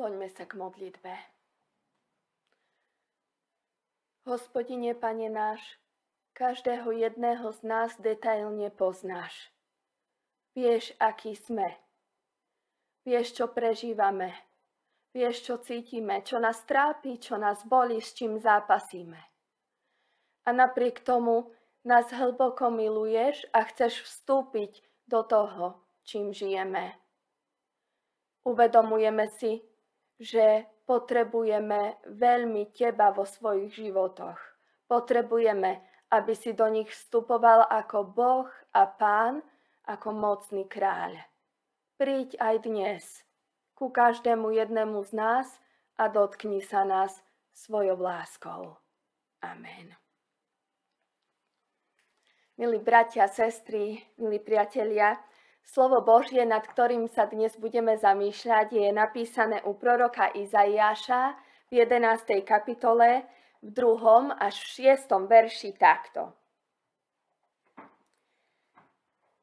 Skloňme sa k modlitbe. Hospodine, Pane náš, každého jedného z nás detailne poznáš. Vieš, aký sme. Vieš, čo prežívame. Vieš, čo cítime, čo nás trápi, čo nás boli, s čím zápasíme. A napriek tomu nás hlboko miluješ a chceš vstúpiť do toho, čím žijeme. Uvedomujeme si, že potrebujeme veľmi teba vo svojich životoch. Potrebujeme, aby si do nich vstupoval ako Boh a Pán, ako mocný kráľ. Príď aj dnes ku každému jednému z nás a dotkni sa nás svojou láskou. Amen. Milí bratia, sestry, milí priatelia, Slovo Božie, nad ktorým sa dnes budeme zamýšľať, je napísané u proroka Izaiáša v 11. kapitole v 2. až v 6. verši takto.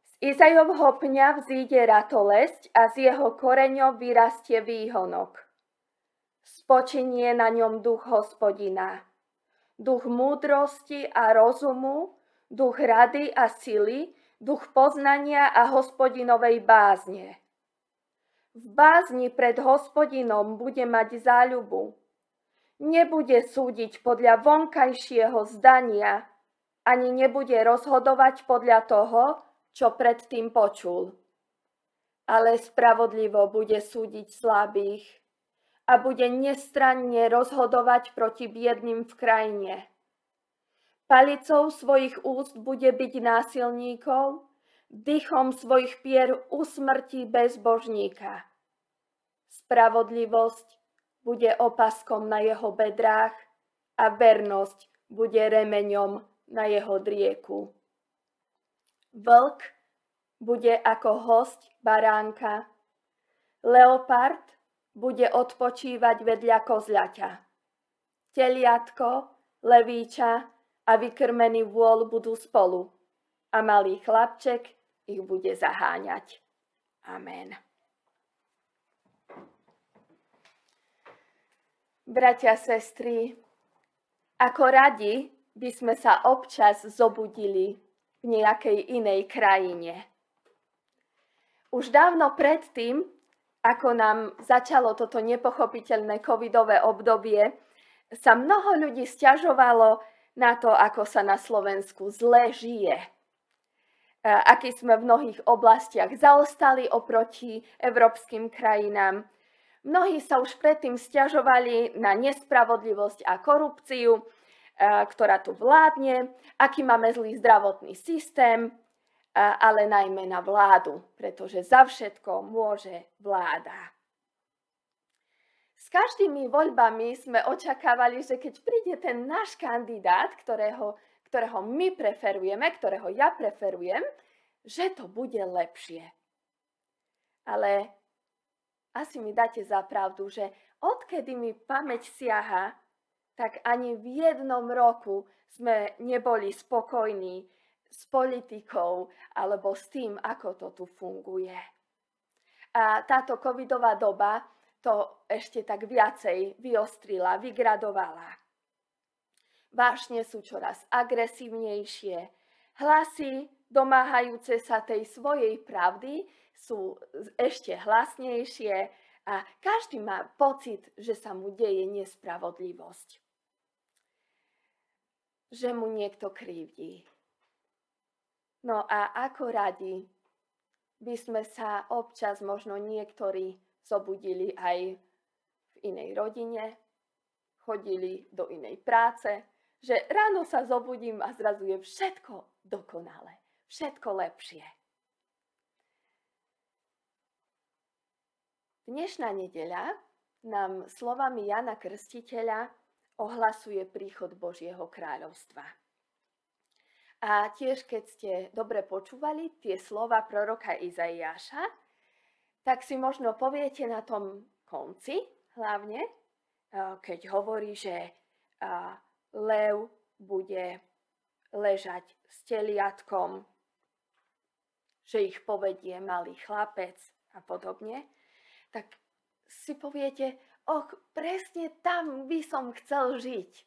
Z Izajovho pňa vzíde ratolesť a z jeho koreňov vyrastie výhonok. Spočinie na ňom duch hospodina, duch múdrosti a rozumu, duch rady a sily, duch poznania a hospodinovej bázne. V bázni pred hospodinom bude mať záľubu. Nebude súdiť podľa vonkajšieho zdania, ani nebude rozhodovať podľa toho, čo predtým počul. Ale spravodlivo bude súdiť slabých a bude nestranne rozhodovať proti biedným v krajine. Palicou svojich úst bude byť násilníkov, dychom svojich pier usmrtí bezbožníka. Spravodlivosť bude opaskom na jeho bedrách a vernosť bude remeňom na jeho drieku. Vlk bude ako host baránka. Leopard bude odpočívať vedľa kozľaťa. Teliatko, levíča a vykrmený vôľ budú spolu a malý chlapček ich bude zaháňať. Amen. Bratia, sestry, ako radi by sme sa občas zobudili v nejakej inej krajine. Už dávno predtým, ako nám začalo toto nepochopiteľné covidové obdobie, sa mnoho ľudí stiažovalo na to, ako sa na Slovensku zle žije. Aký sme v mnohých oblastiach zaostali oproti európskym krajinám. Mnohí sa už predtým stiažovali na nespravodlivosť a korupciu, ktorá tu vládne, aký máme zlý zdravotný systém, ale najmä na vládu, pretože za všetko môže vláda. S každými voľbami sme očakávali, že keď príde ten náš kandidát, ktorého, ktorého my preferujeme, ktorého ja preferujem, že to bude lepšie. Ale asi mi dáte za pravdu, že odkedy mi pamäť siaha, tak ani v jednom roku sme neboli spokojní s politikou alebo s tým, ako to tu funguje. A táto covidová doba to ešte tak viacej vyostrila, vygradovala. Vášne sú čoraz agresívnejšie. Hlasy domáhajúce sa tej svojej pravdy sú ešte hlasnejšie a každý má pocit, že sa mu deje nespravodlivosť. Že mu niekto krivdí. No a ako radi by sme sa občas možno niektorí zobudili aj v inej rodine, chodili do inej práce, že ráno sa zobudím a zrazu je všetko dokonale, všetko lepšie. Dnešná nedeľa nám slovami Jana Krstiteľa ohlasuje príchod Božieho kráľovstva. A tiež, keď ste dobre počúvali tie slova proroka Izaiáša, tak si možno poviete na tom konci hlavne, keď hovorí, že lev bude ležať s teliatkom, že ich povedie malý chlapec a podobne, tak si poviete, och, presne tam by som chcel žiť.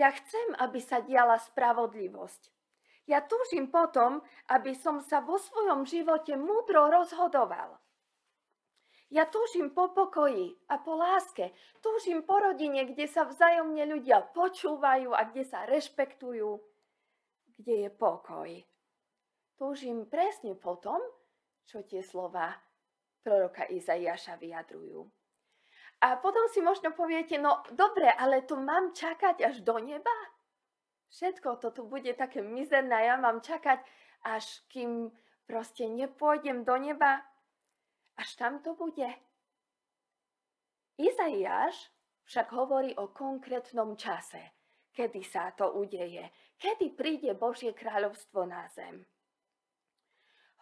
Ja chcem, aby sa diala spravodlivosť. Ja túžim potom, aby som sa vo svojom živote múdro rozhodoval. Ja túžim po pokoji a po láske. Túžim po rodine, kde sa vzájomne ľudia počúvajú a kde sa rešpektujú, kde je pokoj. Túžim presne po tom, čo tie slova proroka Izaiáša vyjadrujú. A potom si možno poviete, no dobre, ale to mám čakať až do neba? Všetko to bude také mizerné, ja mám čakať, až kým proste nepôjdem do neba? Až tam to bude. Izaiáš však hovorí o konkrétnom čase, kedy sa to udeje, kedy príde Božie kráľovstvo na zem.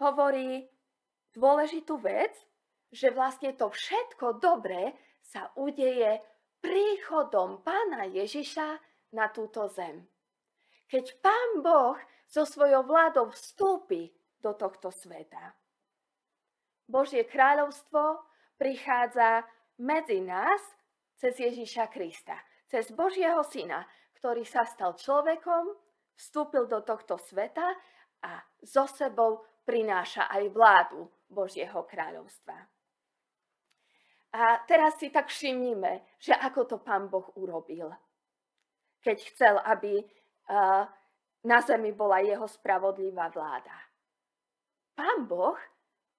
Hovorí dôležitú vec, že vlastne to všetko dobré sa udeje príchodom pána Ježiša na túto zem. Keď pán Boh so svojou vládou vstúpi do tohto sveta. Božie kráľovstvo prichádza medzi nás cez Ježíša Krista, cez Božieho Syna, ktorý sa stal človekom, vstúpil do tohto sveta a so sebou prináša aj vládu Božieho kráľovstva. A teraz si tak všimnime, že ako to pán Boh urobil. Keď chcel, aby na zemi bola jeho spravodlivá vláda. Pán Boh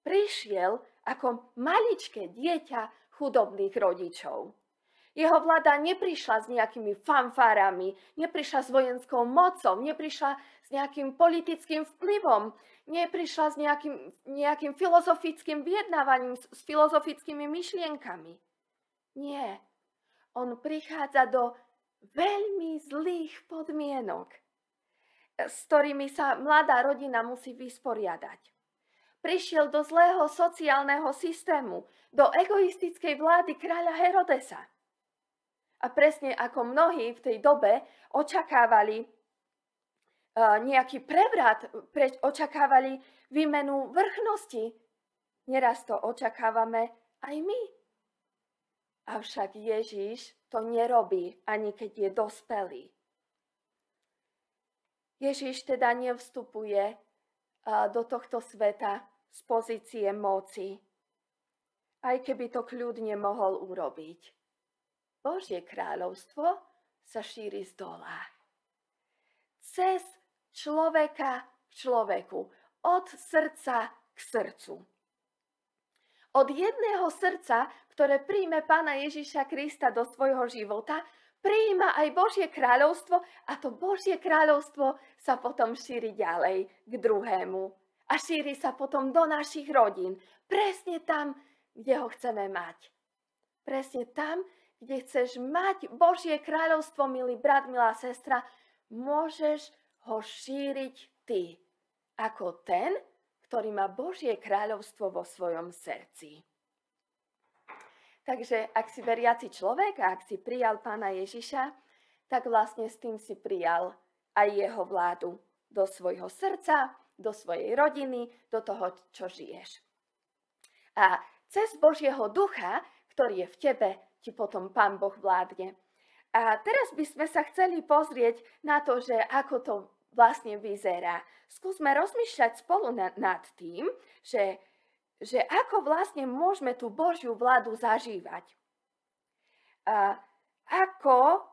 prišiel ako maličké dieťa chudobných rodičov. Jeho vláda neprišla s nejakými fanfárami, neprišla s vojenskou mocou, neprišla s nejakým politickým vplyvom, neprišla s nejakým, nejakým filozofickým vyjednávaním, s filozofickými myšlienkami. Nie. On prichádza do veľmi zlých podmienok, s ktorými sa mladá rodina musí vysporiadať prišiel do zlého sociálneho systému, do egoistickej vlády kráľa Herodesa. A presne ako mnohí v tej dobe očakávali uh, nejaký prevrat, pre, očakávali výmenu vrchnosti, neraz to očakávame aj my. Avšak Ježíš to nerobí, ani keď je dospelý. Ježíš teda nevstupuje do tohto sveta z pozície moci, aj keby to kľudne mohol urobiť. Božie kráľovstvo sa šíri z dola. Cez človeka k človeku, od srdca k srdcu. Od jedného srdca, ktoré príjme Pána Ježiša Krista do svojho života, prijíma aj Božie kráľovstvo a to Božie kráľovstvo sa potom šíri ďalej k druhému a šíri sa potom do našich rodín. Presne tam, kde ho chceme mať. Presne tam, kde chceš mať Božie kráľovstvo, milý brat, milá sestra, môžeš ho šíriť ty, ako ten, ktorý má Božie kráľovstvo vo svojom srdci. Takže ak si veriaci človek a ak si prijal pána Ježiša, tak vlastne s tým si prijal aj jeho vládu do svojho srdca, do svojej rodiny, do toho, čo žiješ. A cez Božieho ducha, ktorý je v tebe, ti potom Pán Boh vládne. A teraz by sme sa chceli pozrieť na to, že ako to vlastne vyzerá. Skúsme rozmýšľať spolu nad tým, že, že ako vlastne môžeme tú Božiu vládu zažívať. A ako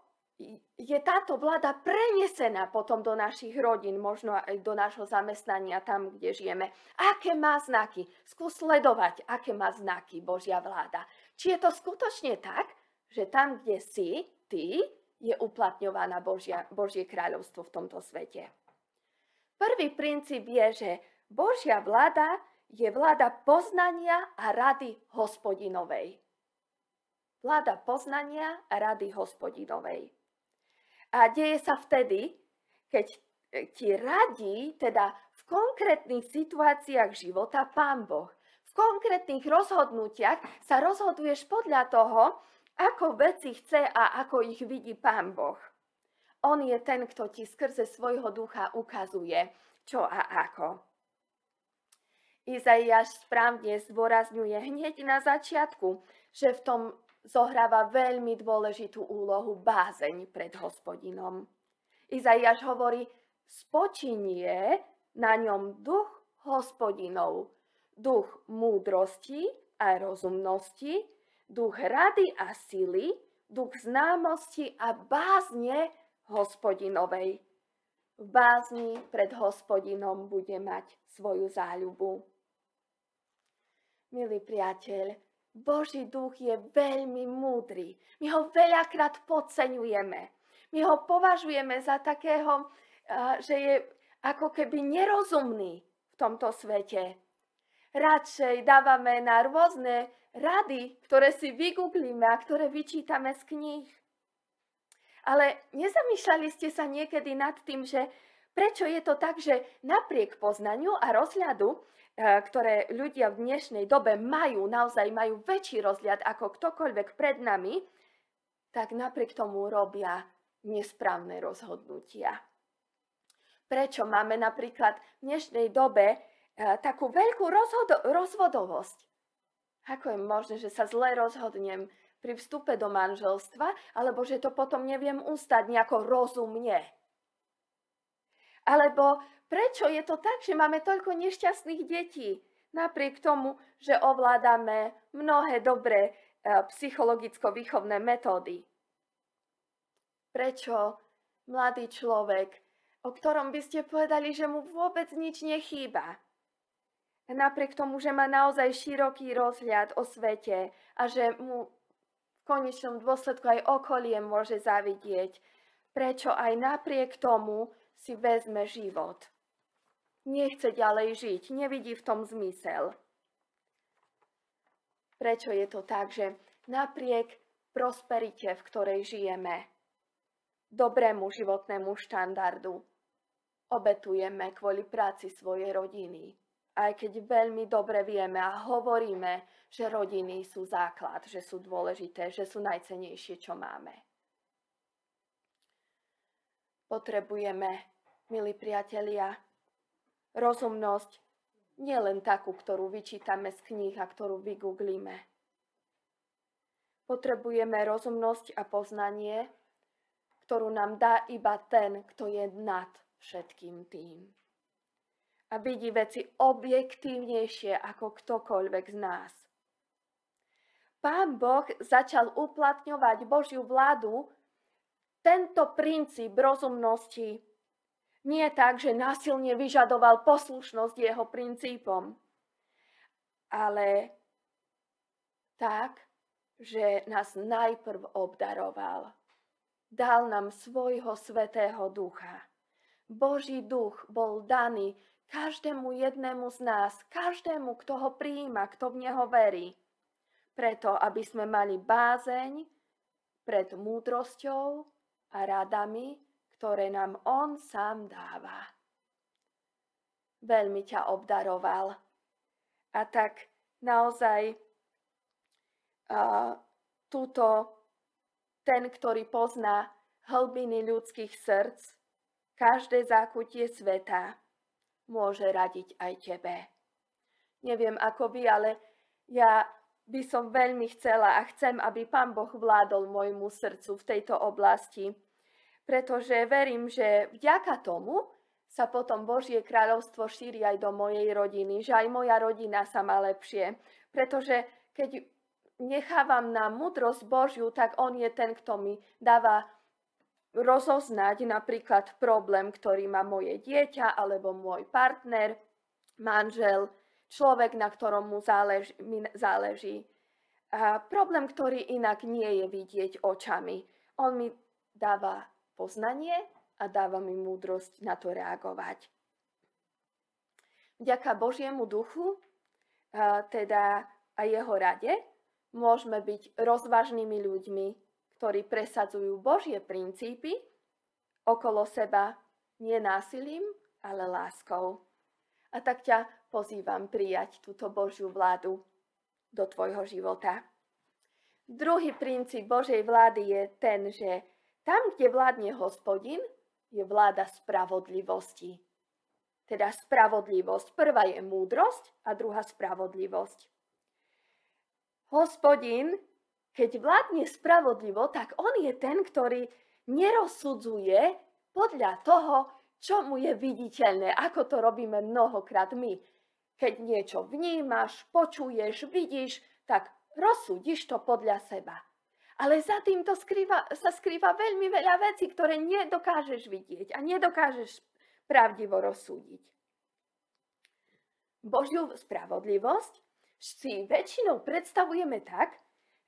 je táto vláda prenesená potom do našich rodín, možno aj do nášho zamestnania, tam, kde žijeme. Aké má znaky? Skús sledovať, aké má znaky Božia vláda. Či je to skutočne tak, že tam, kde si, ty, je uplatňovaná Božia, Božie kráľovstvo v tomto svete. Prvý princíp je, že Božia vláda je vláda poznania a rady hospodinovej. Vláda poznania a rady hospodinovej. A deje sa vtedy, keď e, ti radí, teda v konkrétnych situáciách života Pán Boh. V konkrétnych rozhodnutiach sa rozhoduješ podľa toho, ako veci chce a ako ich vidí Pán Boh. On je ten, kto ti skrze svojho ducha ukazuje, čo a ako. Izaiáš správne zdôrazňuje hneď na začiatku, že v tom zohráva veľmi dôležitú úlohu bázeň pred hospodinom. Izaiáš hovorí, spočinie na ňom duch hospodinov, duch múdrosti a rozumnosti, duch rady a sily, duch známosti a bázne hospodinovej. V bázni pred hospodinom bude mať svoju záľubu. Milý priateľ, Boží duch je veľmi múdry. My ho veľakrát podceňujeme. My ho považujeme za takého, že je ako keby nerozumný v tomto svete. Radšej dávame na rôzne rady, ktoré si vygooglíme a ktoré vyčítame z kníh. Ale nezamýšľali ste sa niekedy nad tým, že prečo je to tak, že napriek poznaniu a rozhľadu E, ktoré ľudia v dnešnej dobe majú, naozaj majú väčší rozhľad ako ktokoľvek pred nami, tak napriek tomu robia nesprávne rozhodnutia. Prečo máme napríklad v dnešnej dobe e, takú veľkú rozhodo- rozvodovosť? Ako je možné, že sa zle rozhodnem pri vstupe do manželstva, alebo že to potom neviem ustať nejako rozumne? Alebo Prečo je to tak, že máme toľko nešťastných detí? Napriek tomu, že ovládame mnohé dobré e, psychologicko-výchovné metódy. Prečo mladý človek, o ktorom by ste povedali, že mu vôbec nič nechýba, napriek tomu, že má naozaj široký rozhľad o svete a že mu v konečnom dôsledku aj okolie môže zavidieť, prečo aj napriek tomu si vezme život nechce ďalej žiť, nevidí v tom zmysel. Prečo je to tak, že napriek prosperite, v ktorej žijeme, dobrému životnému štandardu, obetujeme kvôli práci svojej rodiny. Aj keď veľmi dobre vieme a hovoríme, že rodiny sú základ, že sú dôležité, že sú najcenejšie, čo máme. Potrebujeme, milí priatelia, Rozumnosť nie len takú, ktorú vyčítame z kníh a ktorú vygooglíme. Potrebujeme rozumnosť a poznanie, ktorú nám dá iba ten, kto je nad všetkým tým. A vidí veci objektívnejšie ako ktokoľvek z nás. Pán Boh začal uplatňovať Božiu vládu, tento princíp rozumnosti nie tak, že násilne vyžadoval poslušnosť jeho princípom, ale tak, že nás najprv obdaroval. Dal nám svojho svetého ducha. Boží duch bol daný každému jednému z nás, každému, kto ho prijíma, kto v neho verí. Preto, aby sme mali bázeň pred múdrosťou a radami, ktoré nám On sám dáva. Veľmi ťa obdaroval. A tak naozaj uh, túto ten, ktorý pozná hlbiny ľudských srdc, každé zákutie sveta, môže radiť aj tebe. Neviem ako vy, ale ja by som veľmi chcela a chcem, aby Pán Boh vládol môjmu srdcu v tejto oblasti pretože verím, že vďaka tomu sa potom Božie kráľovstvo šíri aj do mojej rodiny, že aj moja rodina sa má lepšie. Pretože keď nechávam na múdrosť Božiu, tak On je ten, kto mi dáva rozoznať napríklad problém, ktorý má moje dieťa alebo môj partner, manžel, človek, na ktorom mu záleží. Mi záleží. A problém, ktorý inak nie je vidieť očami. On mi dáva poznanie a dáva mi múdrosť na to reagovať. Vďaka Božiemu duchu, teda a jeho rade, môžeme byť rozvážnymi ľuďmi, ktorí presadzujú Božie princípy okolo seba nie násilím, ale láskou. A tak ťa pozývam prijať túto Božiu vládu do tvojho života. Druhý princíp Božej vlády je ten, že tam, kde vládne hospodin, je vláda spravodlivosti. teda spravodlivosť. Prvá je múdrosť a druhá spravodlivosť. Hospodin, keď vládne spravodlivo, tak on je ten, ktorý nerozsudzuje podľa toho, čo mu je viditeľné, ako to robíme mnohokrát my. Keď niečo vnímaš, počuješ, vidíš, tak rozsúdiš to podľa seba. Ale za týmto skrýva, sa skrýva veľmi veľa vecí, ktoré nedokážeš vidieť a nedokážeš pravdivo rozsúdiť. Božiu spravodlivosť si väčšinou predstavujeme tak,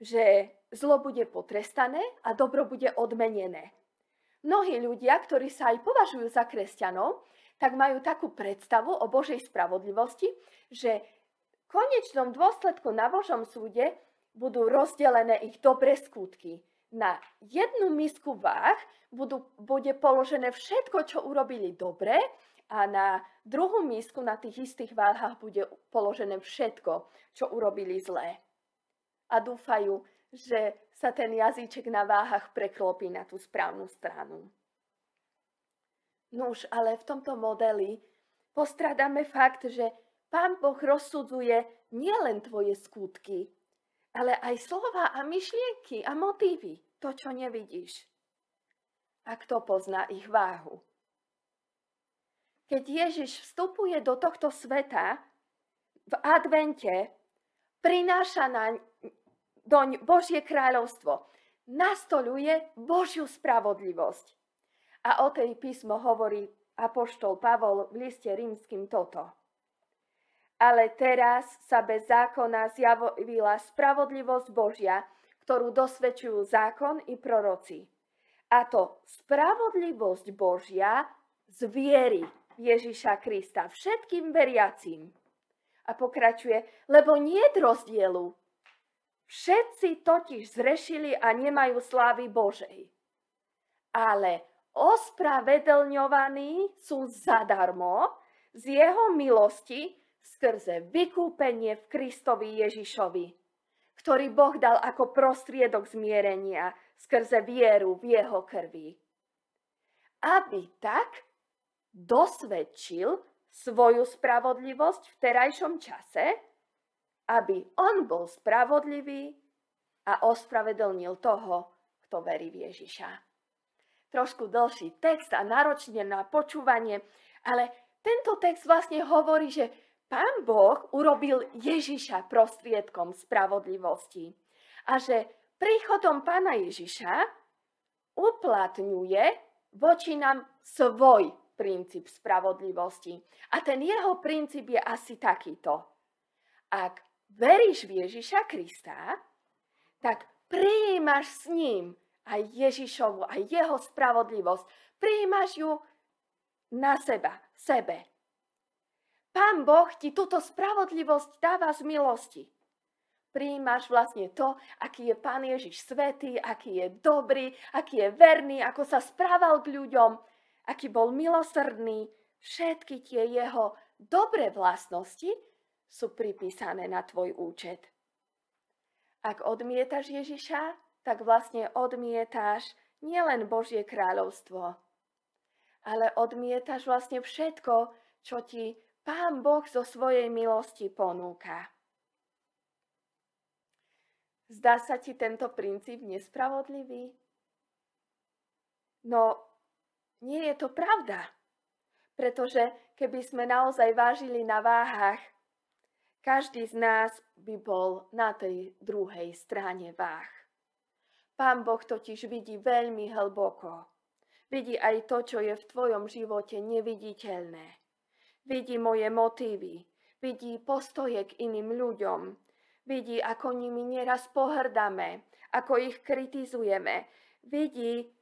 že zlo bude potrestané a dobro bude odmenené. Mnohí ľudia, ktorí sa aj považujú za kresťanov, tak majú takú predstavu o Božej spravodlivosti, že v konečnom dôsledku na Božom súde budú rozdelené ich dobré skutky. Na jednu misku váh budú, bude položené všetko, čo urobili dobre a na druhú misku na tých istých váhach bude položené všetko, čo urobili zlé. A dúfajú, že sa ten jazyček na váhach preklopí na tú správnu stranu. Nuž, ale v tomto modeli postrádame fakt, že Pán Boh rozsudzuje nielen tvoje skutky, ale aj slova a myšlienky a motívy, to, čo nevidíš. A kto pozná ich váhu? keď Ježiš vstupuje do tohto sveta v advente, prináša na doň Božie kráľovstvo, nastoluje Božiu spravodlivosť. A o tej písmo hovorí apoštol Pavol v liste rímským toto. Ale teraz sa bez zákona zjavila spravodlivosť Božia, ktorú dosvedčujú zákon i proroci. A to spravodlivosť Božia z viery Ježiša Krista všetkým veriacím. A pokračuje, lebo nie je rozdielu. Všetci totiž zrešili a nemajú slávy Božej. Ale ospravedlňovaní sú zadarmo z jeho milosti skrze vykúpenie v Kristovi Ježišovi, ktorý Boh dal ako prostriedok zmierenia skrze vieru v jeho krvi. Aby tak dosvedčil svoju spravodlivosť v terajšom čase, aby on bol spravodlivý a ospravedlnil toho, kto verí v Ježiša. Trošku dlhší text a náročne na počúvanie, ale tento text vlastne hovorí, že Pán Boh urobil Ježiša prostriedkom spravodlivosti a že príchodom Pána Ježiša uplatňuje voči nám svoj princíp spravodlivosti. A ten jeho princíp je asi takýto. Ak veríš v Ježiša Krista, tak prijímaš s ním aj Ježišovu, aj jeho spravodlivosť. Prijímaš ju na seba, sebe. Pán Boh ti túto spravodlivosť dáva z milosti. Prijímaš vlastne to, aký je Pán Ježiš svetý, aký je dobrý, aký je verný, ako sa správal k ľuďom, aký bol milosrdný, všetky tie jeho dobré vlastnosti sú pripísané na tvoj účet. Ak odmietaš Ježiša, tak vlastne odmietaš nielen Božie kráľovstvo, ale odmietaš vlastne všetko, čo ti Pán Boh zo svojej milosti ponúka. Zdá sa ti tento princíp nespravodlivý? No, nie je to pravda. Pretože keby sme naozaj vážili na váhach, každý z nás by bol na tej druhej strane váh. Pán Boh totiž vidí veľmi hlboko. Vidí aj to, čo je v tvojom živote neviditeľné. Vidí moje motívy, vidí postoje k iným ľuďom, vidí, ako nimi nieraz pohrdáme, ako ich kritizujeme, vidí,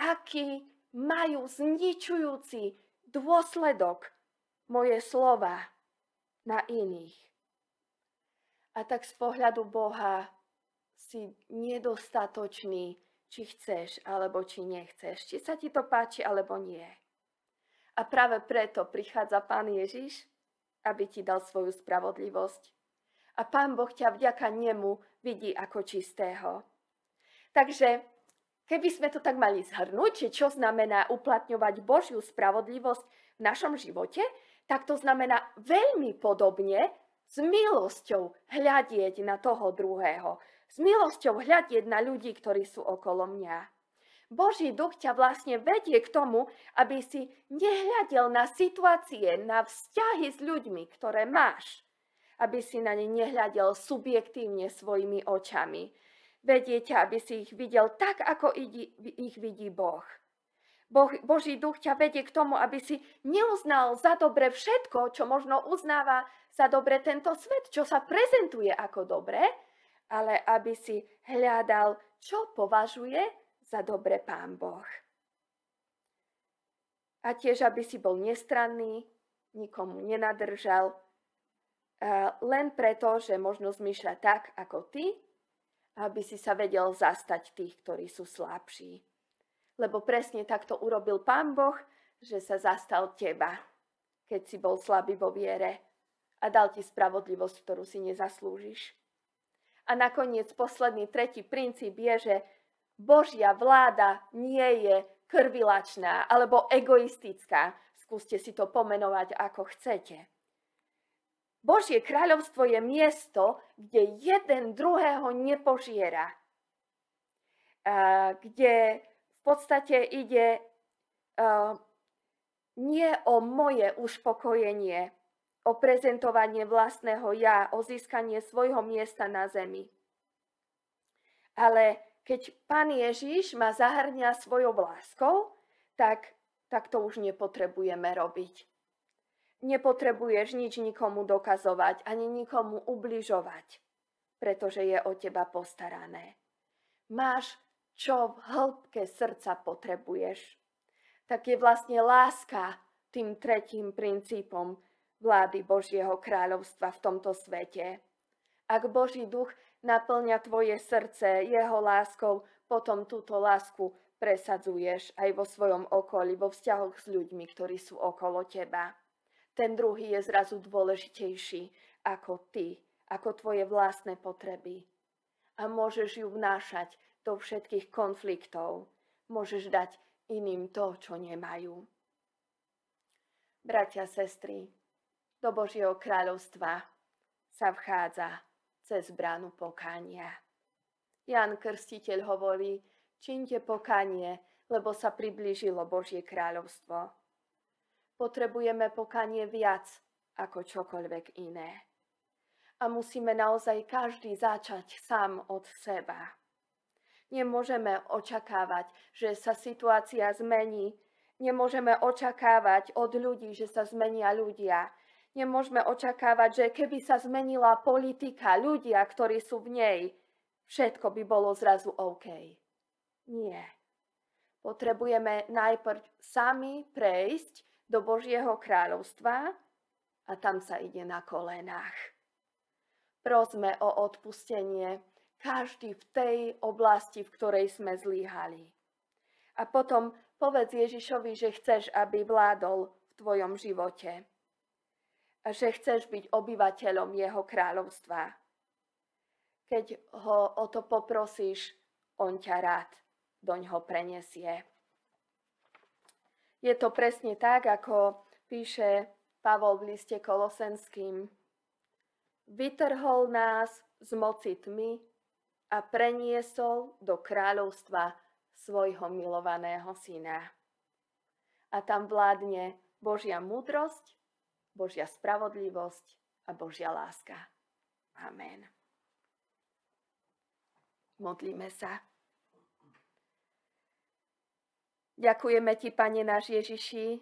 aký majú zničujúci dôsledok moje slova na iných. A tak z pohľadu Boha si nedostatočný, či chceš alebo či nechceš, či sa ti to páči alebo nie. A práve preto prichádza Pán Ježiš, aby ti dal svoju spravodlivosť. A Pán Boh ťa vďaka nemu vidí ako čistého. Takže Keby sme to tak mali zhrnúť, že čo znamená uplatňovať Božiu spravodlivosť v našom živote, tak to znamená veľmi podobne s milosťou hľadieť na toho druhého. S milosťou hľadieť na ľudí, ktorí sú okolo mňa. Boží duch ťa vlastne vedie k tomu, aby si nehľadel na situácie, na vzťahy s ľuďmi, ktoré máš. Aby si na ne nehľadel subjektívne svojimi očami. Vedie ťa, aby si ich videl tak, ako ich vidí Boh. Boží duch ťa vedie k tomu, aby si neuznal za dobre všetko, čo možno uznáva za dobre tento svet, čo sa prezentuje ako dobre, ale aby si hľadal, čo považuje za dobre Pán Boh. A tiež, aby si bol nestranný, nikomu nenadržal, len preto, že možno zmýšľa tak, ako ty, aby si sa vedel zastať tých, ktorí sú slabší lebo presne takto urobil Pán Boh, že sa zastal teba, keď si bol slabý vo viere a dal ti spravodlivosť, ktorú si nezaslúžiš. A nakoniec posledný tretí princíp je, že Božia vláda nie je krvilačná alebo egoistická. Skúste si to pomenovať ako chcete. Božie kráľovstvo je miesto, kde jeden druhého nepožiera. Kde podstate ide nie o moje uspokojenie, o prezentovanie vlastného ja, o získanie svojho miesta na zemi. Ale keď Pán Ježiš ma zahrňa svojou láskou, tak, tak to už nepotrebujeme robiť. Nepotrebuješ nič nikomu dokazovať, ani nikomu ubližovať, pretože je o teba postarané. Máš čo v hĺbke srdca potrebuješ, tak je vlastne láska tým tretím princípom vlády Božieho kráľovstva v tomto svete. Ak Boží duch naplňa tvoje srdce jeho láskou, potom túto lásku presadzuješ aj vo svojom okolí, vo vzťahoch s ľuďmi, ktorí sú okolo teba. Ten druhý je zrazu dôležitejší ako ty, ako tvoje vlastné potreby. A môžeš ju vnášať do všetkých konfliktov môžeš dať iným to, čo nemajú. Bratia, sestry, do Božieho kráľovstva sa vchádza cez bránu pokania. Jan Krstiteľ hovorí, činte pokanie, lebo sa priblížilo Božie kráľovstvo. Potrebujeme pokanie viac ako čokoľvek iné. A musíme naozaj každý začať sám od seba. Nemôžeme očakávať, že sa situácia zmení. Nemôžeme očakávať od ľudí, že sa zmenia ľudia. Nemôžeme očakávať, že keby sa zmenila politika, ľudia, ktorí sú v nej, všetko by bolo zrazu OK. Nie. Potrebujeme najprv sami prejsť do Božieho kráľovstva a tam sa ide na kolenách. Prosme o odpustenie každý v tej oblasti, v ktorej sme zlíhali. A potom povedz Ježišovi, že chceš, aby vládol v tvojom živote. Že chceš byť obyvateľom jeho kráľovstva. Keď ho o to poprosíš, on ťa rád doň ho prenesie. Je to presne tak, ako píše Pavol v liste Kolosenským. Vytrhol nás z moci tmy a preniesol do kráľovstva svojho milovaného syna. A tam vládne Božia múdrosť, Božia spravodlivosť a Božia láska. Amen. Modlíme sa. Ďakujeme Ti, Pane náš Ježiši,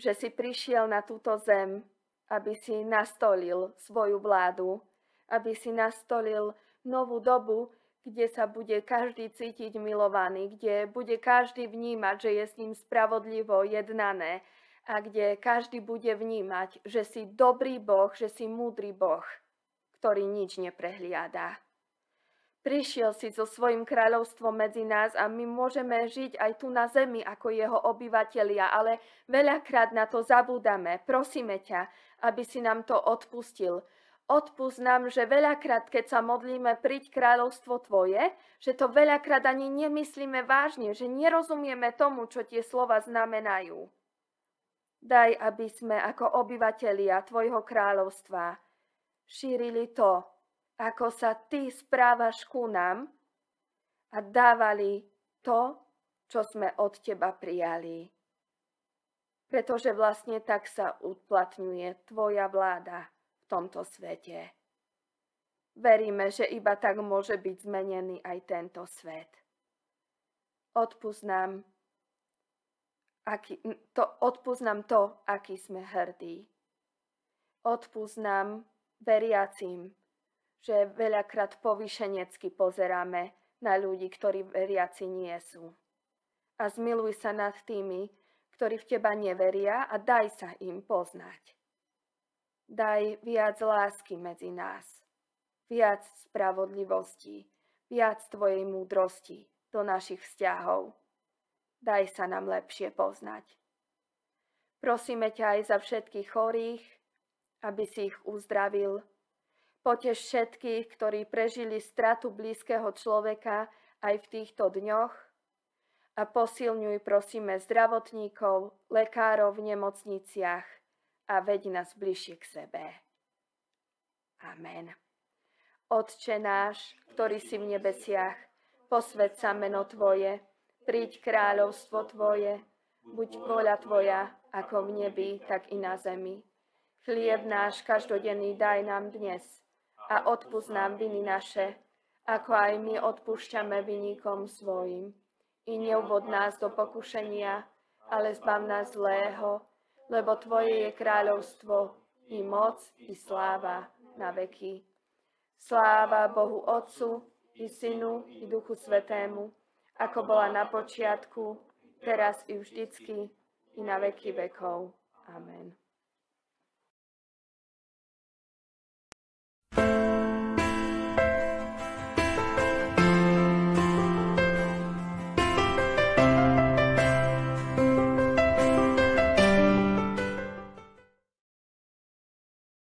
že si prišiel na túto zem, aby si nastolil svoju vládu, aby si nastolil novú dobu, kde sa bude každý cítiť milovaný, kde bude každý vnímať, že je s ním spravodlivo jednané a kde každý bude vnímať, že si dobrý Boh, že si múdry Boh, ktorý nič neprehliada. Prišiel si so svojim kráľovstvom medzi nás a my môžeme žiť aj tu na zemi ako jeho obyvatelia, ale veľakrát na to zabúdame. Prosíme ťa, aby si nám to odpustil, Odpust nám, že veľakrát, keď sa modlíme príď kráľovstvo Tvoje, že to veľakrát ani nemyslíme vážne, že nerozumieme tomu, čo tie slova znamenajú. Daj, aby sme ako obyvatelia Tvojho kráľovstva šírili to, ako sa Ty správaš ku nám a dávali to, čo sme od Teba prijali. Pretože vlastne tak sa uplatňuje Tvoja vláda v tomto svete. Veríme, že iba tak môže byť zmenený aj tento svet. Odpúsť nám, aký, to, odpúsť nám to, aký sme hrdí. Odpúsť nám, veriacím, že veľakrát povyšenecky pozeráme na ľudí, ktorí veriaci nie sú. A zmiluj sa nad tými, ktorí v teba neveria a daj sa im poznať. Daj viac lásky medzi nás, viac spravodlivosti, viac tvojej múdrosti do našich vzťahov. Daj sa nám lepšie poznať. Prosíme ťa aj za všetkých chorých, aby si ich uzdravil. Poteš všetkých, ktorí prežili stratu blízkeho človeka aj v týchto dňoch a posilňuj prosíme zdravotníkov, lekárov v nemocniciach a veď nás bližšie k sebe. Amen. Otče náš, ktorý si v nebesiach, posved sa meno Tvoje, príď kráľovstvo Tvoje, buď voľa Tvoja, ako v nebi, tak i na zemi. Chlieb náš každodenný daj nám dnes a odpúsť nám viny naše, ako aj my odpúšťame vynikom svojim. I neuvod nás do pokušenia, ale zbav nás zlého, lebo Tvoje je kráľovstvo, i moc, i sláva na veky. Sláva Bohu Otcu, i Synu, i Duchu Svetému, ako bola na počiatku, teraz i vždycky, i na veky vekov. Amen.